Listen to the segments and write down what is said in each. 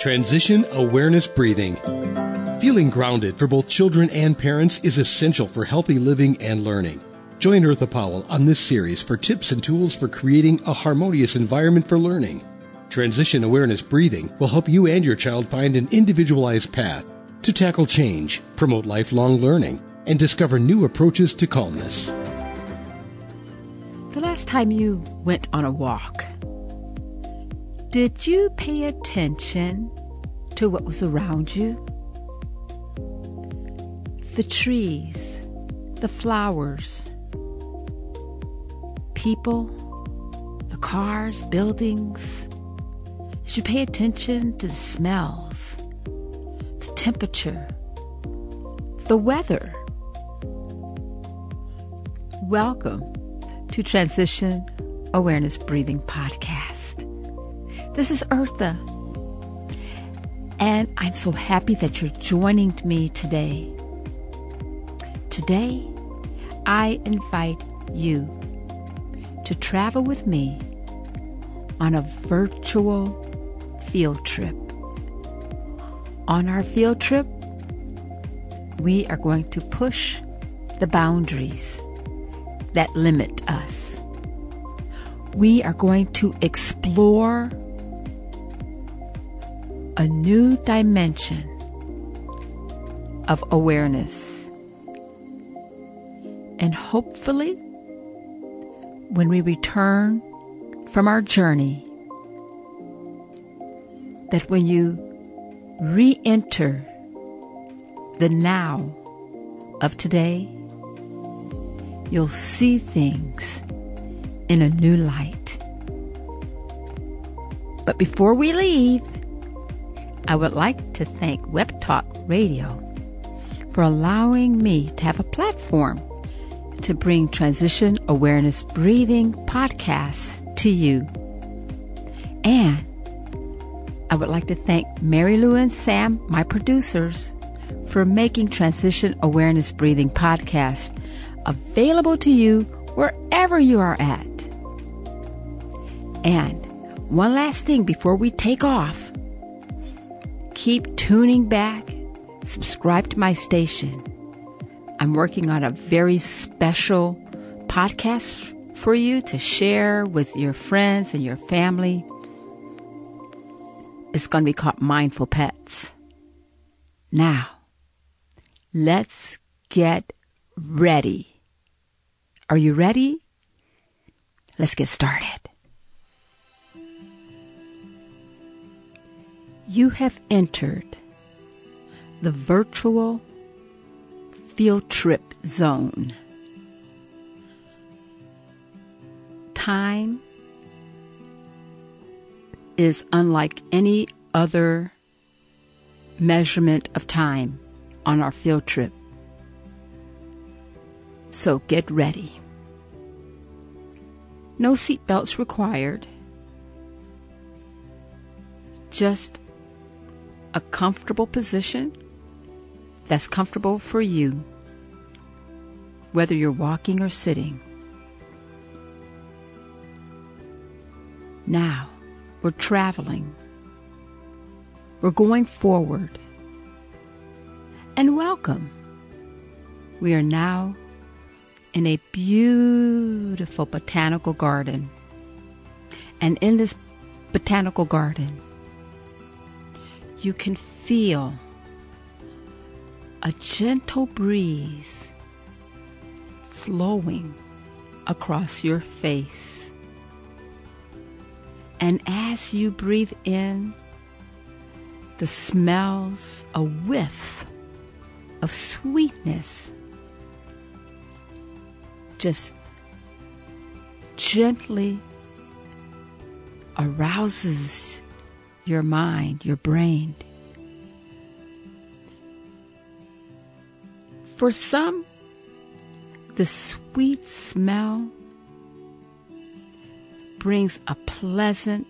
Transition Awareness Breathing. Feeling grounded for both children and parents is essential for healthy living and learning. Join Eartha Powell on this series for tips and tools for creating a harmonious environment for learning. Transition Awareness Breathing will help you and your child find an individualized path to tackle change, promote lifelong learning, and discover new approaches to calmness. The last time you went on a walk, did you pay attention to what was around you? The trees, the flowers, people, the cars, buildings. Did you pay attention to the smells, the temperature, the weather? Welcome to Transition Awareness Breathing Podcast. This is Eartha, and I'm so happy that you're joining me today. Today, I invite you to travel with me on a virtual field trip. On our field trip, we are going to push the boundaries that limit us. We are going to explore a new dimension of awareness. And hopefully, when we return from our journey, that when you re enter the now of today, you'll see things in a new light. But before we leave, I would like to thank Web Talk Radio for allowing me to have a platform to bring Transition Awareness Breathing podcasts to you. And I would like to thank Mary Lou and Sam, my producers, for making Transition Awareness Breathing podcast available to you wherever you are at. And one last thing before we take off keep tuning back, subscribe to my station. I'm working on a very special podcast for you to share with your friends and your family. It's going to be called Mindful Pets. Now, let's get ready. Are you ready? Let's get started. You have entered the virtual field trip zone. Time is unlike any other measurement of time on our field trip. So get ready. No seatbelts required. Just a comfortable position that's comfortable for you, whether you're walking or sitting. Now, we're traveling. We're going forward. And welcome. We are now in a beautiful botanical garden. And in this botanical garden, you can feel a gentle breeze flowing across your face. And as you breathe in, the smells a whiff of sweetness just gently arouses your mind, your brain. For some, the sweet smell brings a pleasant,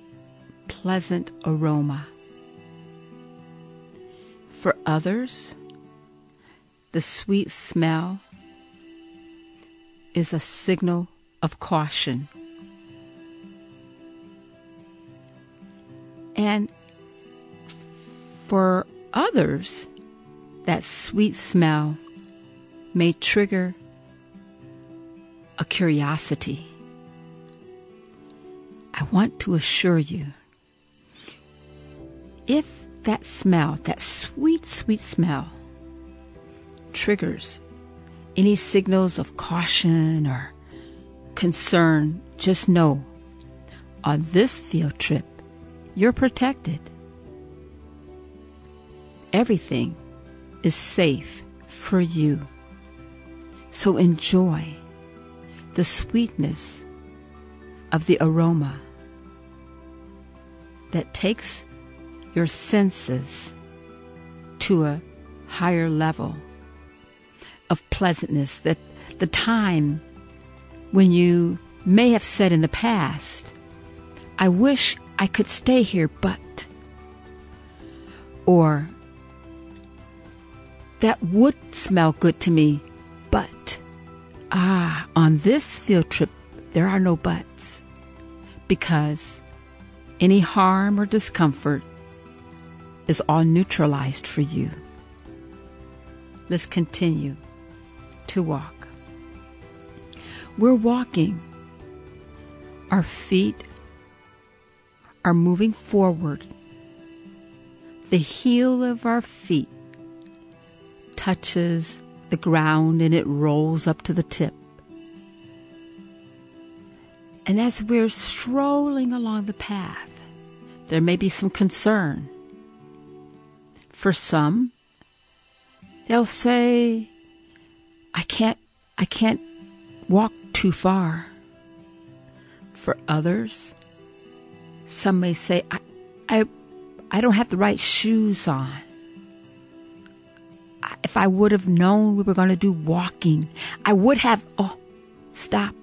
pleasant aroma. For others, the sweet smell is a signal of caution. And For others, that sweet smell may trigger a curiosity. I want to assure you if that smell, that sweet, sweet smell, triggers any signals of caution or concern, just know on this field trip, you're protected. Everything is safe for you. So enjoy the sweetness of the aroma that takes your senses to a higher level of pleasantness that the time when you may have said in the past, I wish I could stay here, but, or that would smell good to me, but, ah, on this field trip, there are no buts because any harm or discomfort is all neutralized for you. Let's continue to walk. We're walking. Our feet are moving forward. The heel of our feet touches the ground and it rolls up to the tip. And as we're strolling along the path, there may be some concern. For some, they'll say, I can't, I can't walk too far. For others, some may say, I, I, I don't have the right shoes on. If I would have known we were going to do walking, I would have, oh, stop.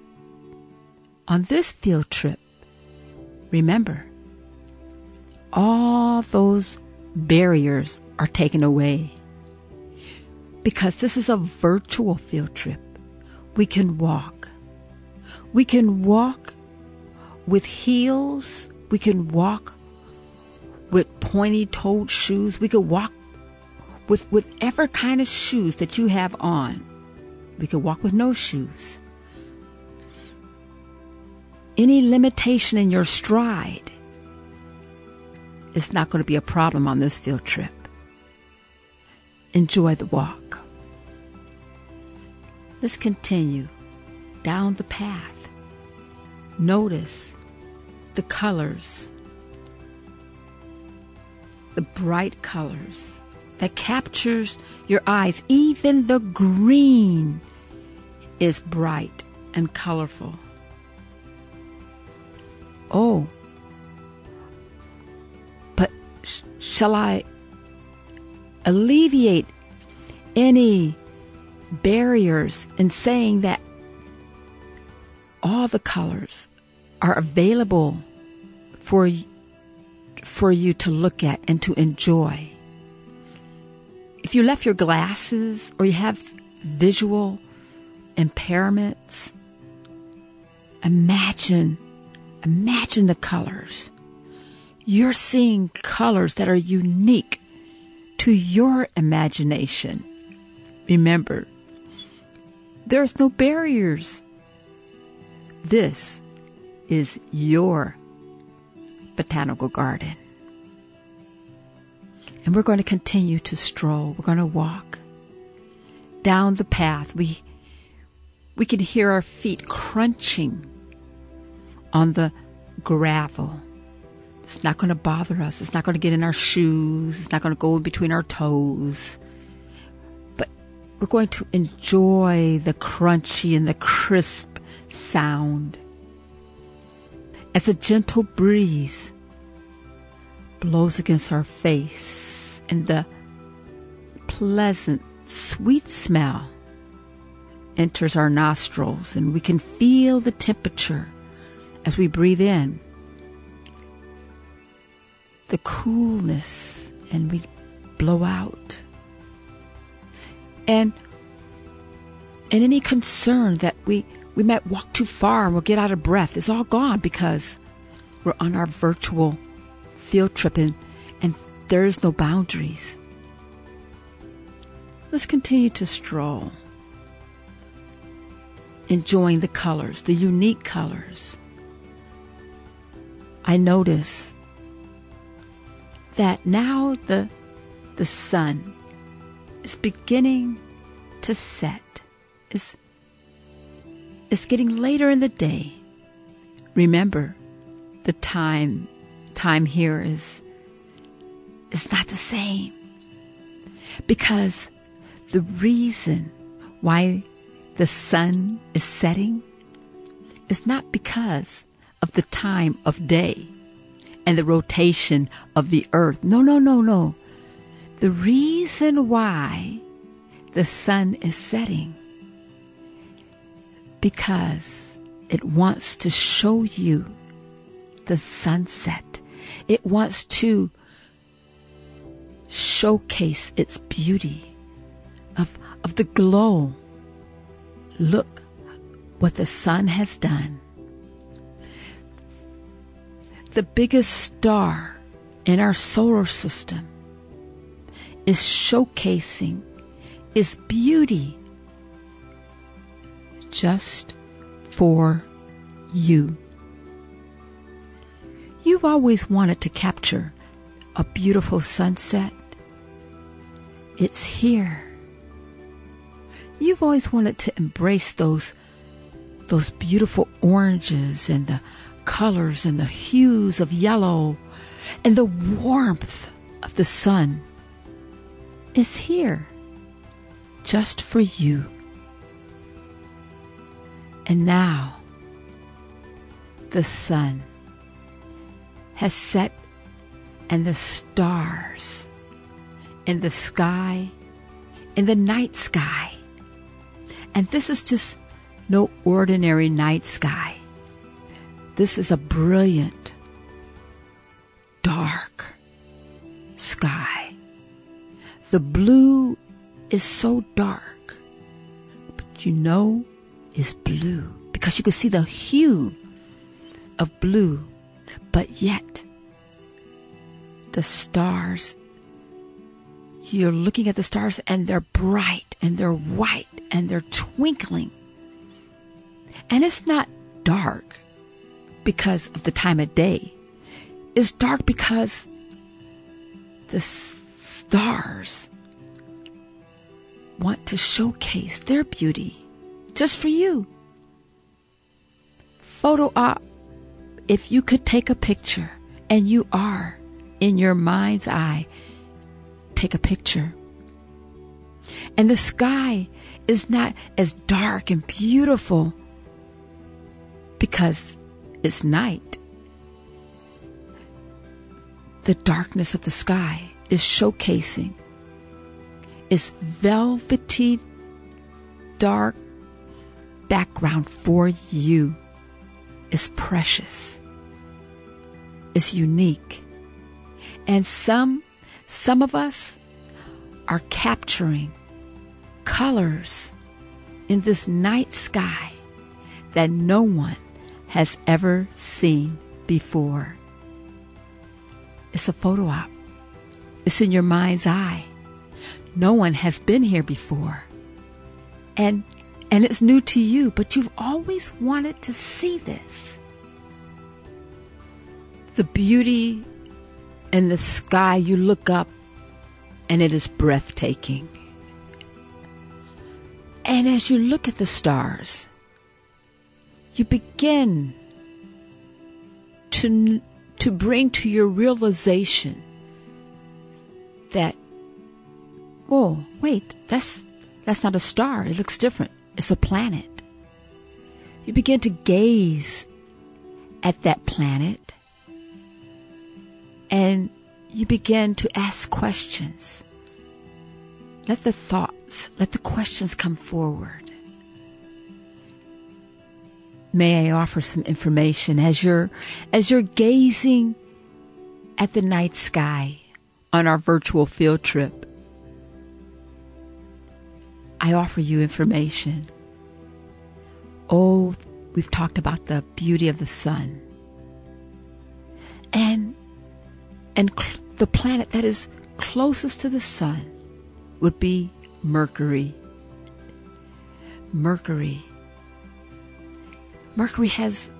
On this field trip, remember, all those barriers are taken away. Because this is a virtual field trip. We can walk. We can walk with heels. We can walk with pointy toed shoes. We could walk with whatever kind of shoes that you have on. We could walk with no shoes. Any limitation in your stride is not going to be a problem on this field trip. Enjoy the walk. Let's continue down the path. Notice the colors, the bright colors that captures your eyes. Even the green is bright and colorful. Oh, but sh- shall I alleviate any barriers in saying that all the colors are available for for you to look at and to enjoy. If you left your glasses or you have visual impairments, imagine imagine the colors. You're seeing colors that are unique to your imagination. Remember, there's no barriers. This is your botanical garden. And we're going to continue to stroll. We're going to walk down the path. We, we can hear our feet crunching on the gravel. It's not going to bother us. It's not going to get in our shoes. It's not going to go in between our toes. But we're going to enjoy the crunchy and the crisp sound as a gentle breeze blows against our face and the pleasant, sweet smell enters our nostrils and we can feel the temperature as we breathe in the coolness and we blow out. And and any concern that we we might walk too far and we'll get out of breath It's all gone because we're on our virtual field trip and and there is no boundaries. Let's continue to stroll, enjoying the colors, the unique colors. I notice that now the the sun is beginning to set. Is is getting later in the day. Remember, the time time here is is not the same. Because the reason why the sun is setting is not because of the time of day and the rotation of the earth. No, no, no, no. The reason why the sun is setting because it wants to show you the sunset. It wants to showcase its beauty of, of the glow. Look what the sun has done. The biggest star in our solar system is showcasing its beauty just for you. You've always wanted to capture a beautiful sunset. It's here. You've always wanted to embrace those those beautiful oranges and the colors and the hues of yellow and the warmth of the sun It's here just for you. And now the sun has set and the stars in the sky, in the night sky. And this is just no ordinary night sky. This is a brilliant, dark sky. The blue is so dark, but you know is blue because you can see the hue of blue, but yet the stars, you're looking at the stars and they're bright and they're white and they're twinkling. And it's not dark because of the time of day. It's dark because the stars want to showcase their beauty just for you. Photo op. If you could take a picture, and you are in your mind's eye, take a picture. And the sky is not as dark and beautiful because it's night. The darkness of the sky is showcasing its velvety dark background for you is precious, is unique. And some, some of us are capturing colors in this night sky that no one has ever seen before. It's a photo op. It's in your mind's eye. No one has been here before. And and it's new to you, but you've always wanted to see this. The beauty in the sky, you look up and it is breathtaking. And as you look at the stars, you begin to, to bring to your realization that, oh, wait, that's, that's not a star. It looks different. It's a planet. You begin to gaze at that planet and you begin to ask questions. Let the thoughts, let the questions come forward. May I offer some information as you're, as you're gazing at the night sky on our virtual field trip. I offer you information. Oh, we've talked about the beauty of the sun. And and cl- the planet that is closest to the sun would be Mercury. Mercury. Mercury has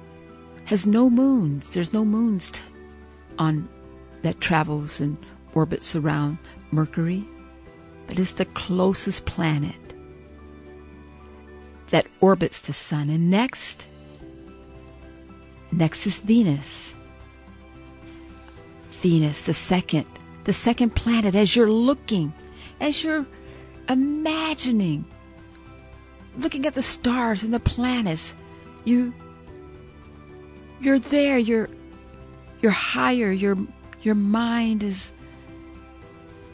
has no moons. There's no moons t- on that travels and orbits around Mercury, but it's the closest planet that orbits the sun. And next, next is Venus. Venus, the second, the second planet, as you're looking, as you're imagining, looking at the stars and the planets, you you're there, you're you're higher, your your mind is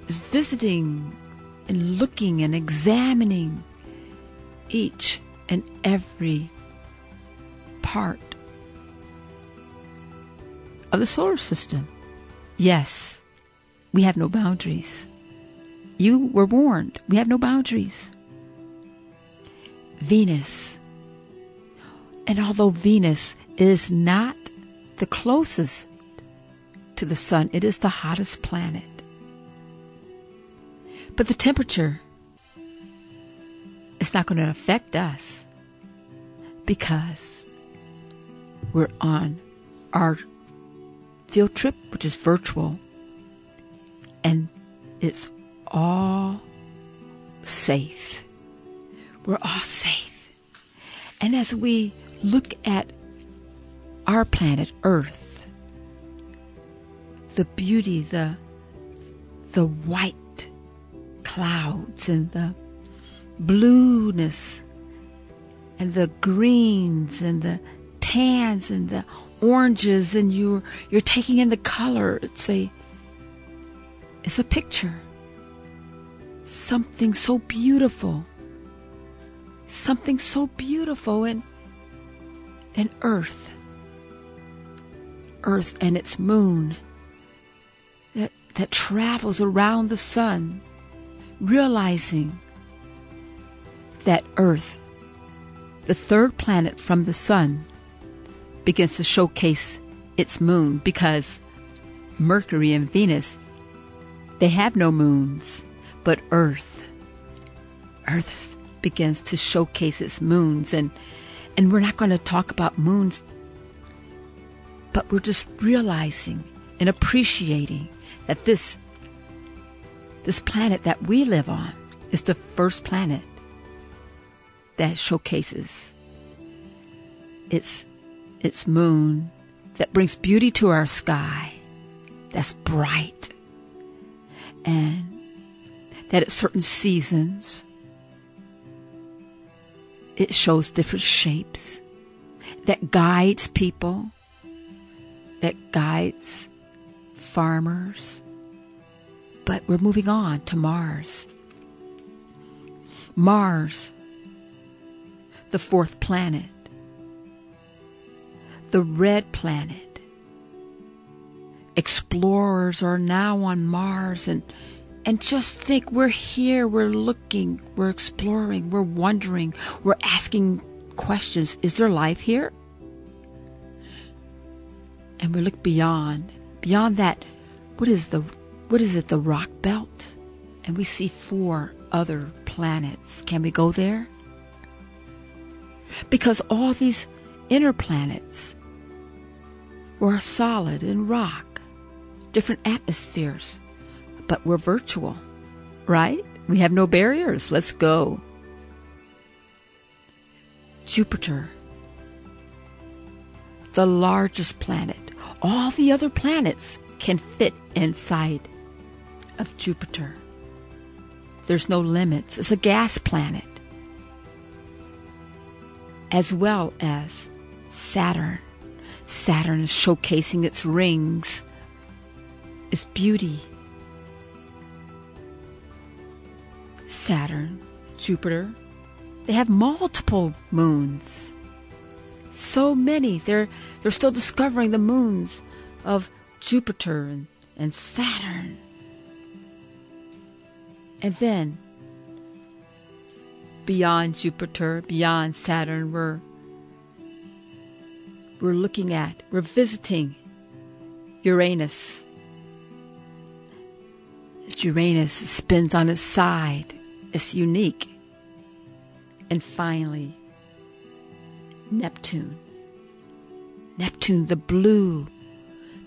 is visiting and looking and examining each and every part of the solar system. Yes, we have no boundaries. You were warned, we have no boundaries. Venus. And although Venus is not the closest to the sun, it is the hottest planet. But the temperature is not going to affect us because we're on our field trip, which is virtual, and it's all safe. We're all safe. And as we look at our planet, Earth, the beauty, the, the white clouds and the blueness and the greens and the tans and the oranges and you're you're taking in the color. It's a it's a picture. Something so beautiful. Something so beautiful and and earth. Earth and its moon that that travels around the sun realizing that earth the third planet from the sun begins to showcase its moon because Mercury and Venus they have no moons but earth. Earth begins to showcase its moons and and we're not going to talk about moons but we're just realizing and appreciating that this this planet that we live on is the first planet that showcases. Its its moon that brings beauty to our sky that's bright and that at certain seasons it shows different shapes that guides people that guides farmers. But we're moving on to Mars. Mars the fourth planet, the red planet. Explorers are now on Mars and and just think we're here, we're looking, we're exploring, we're wondering, we're asking questions. Is there life here? And we look beyond, beyond that, what is the what is it, the rock belt? And we see four other planets. Can we go there? Because all these inner planets were solid and rock, different atmospheres, but we're virtual, right? We have no barriers. Let's go. Jupiter, the largest planet. All the other planets can fit inside of Jupiter. There's no limits. It's a gas planet as well as Saturn. Saturn is showcasing its rings, its beauty. Saturn, Jupiter, they have multiple moons. So many. They're they're still discovering the moons of Jupiter and, and Saturn. And then beyond Jupiter, beyond Saturn, we're we're looking at, we're visiting Uranus. Uranus spins on its side. It's unique. And finally, Neptune. Neptune, the blue,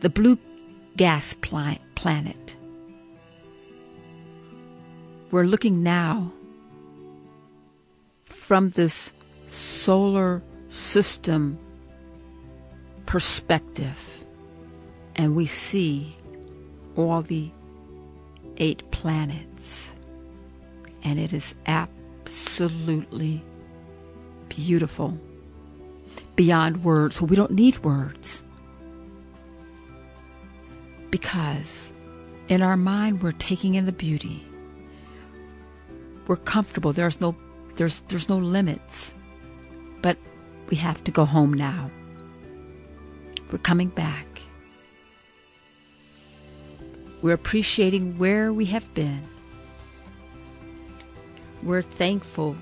the blue gas planet. We're looking now from this solar system perspective, and we see all the eight planets, and it is absolutely beautiful beyond words. Well, we don't need words because in our mind we're taking in the beauty. We're comfortable. There's no there's there's no limits. But we have to go home now. We're coming back. We're appreciating where we have been. We're thankful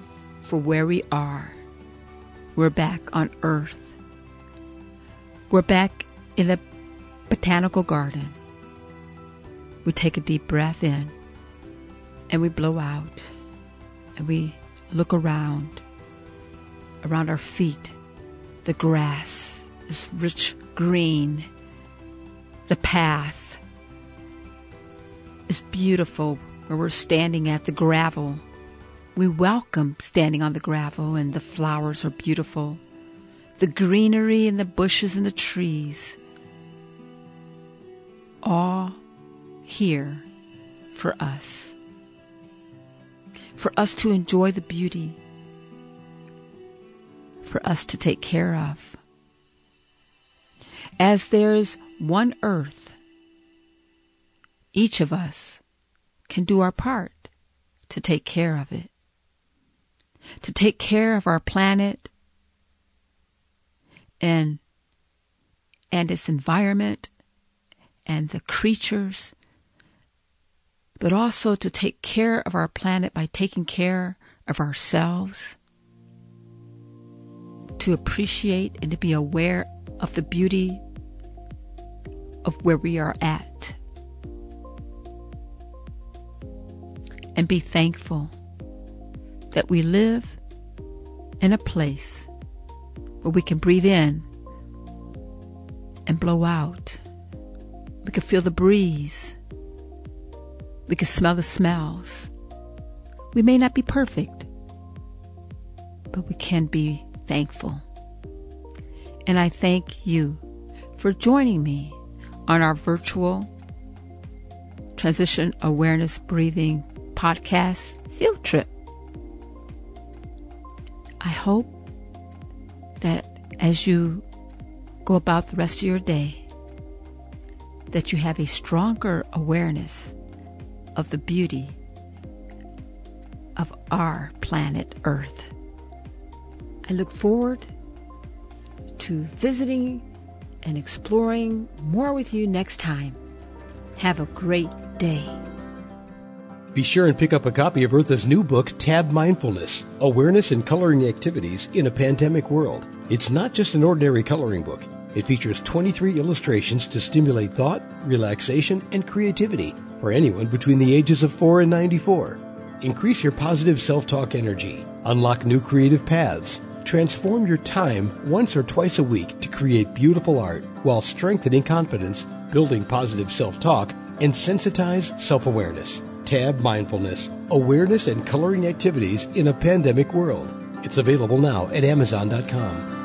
for where we are. We're back on Earth. We're back in a botanical garden. We take a deep breath in and we blow out and we look around. Around our feet, the grass is rich green. The path is beautiful where we're standing at the gravel. We welcome standing on the gravel, and the flowers are beautiful. The greenery and the bushes and the trees, all here for us. For us to enjoy the beauty, for us to take care of. As there's one earth, each of us can do our part to take care of it to take care of our planet and and its environment and the creatures but also to take care of our planet by taking care of ourselves to appreciate and to be aware of the beauty of where we are at and be thankful that we live in a place where we can breathe in and blow out. We can feel the breeze. We can smell the smells. We may not be perfect, but we can be thankful. And I thank you for joining me on our virtual Transition Awareness Breathing podcast field trip. I hope that as you go about the rest of your day, that you have a stronger awareness of the beauty of our planet Earth. I look forward to visiting and exploring more with you next time. Have a great day. Be sure and pick up a copy of Eartha's new book, Tab Mindfulness Awareness and Coloring Activities in a Pandemic World. It's not just an ordinary coloring book. It features 23 illustrations to stimulate thought, relaxation, and creativity for anyone between the ages of 4 and 94. Increase your positive self talk energy, unlock new creative paths, transform your time once or twice a week to create beautiful art while strengthening confidence, building positive self talk, and sensitize self awareness. Tab Mindfulness Awareness and Coloring Activities in a Pandemic World. It's available now at Amazon.com.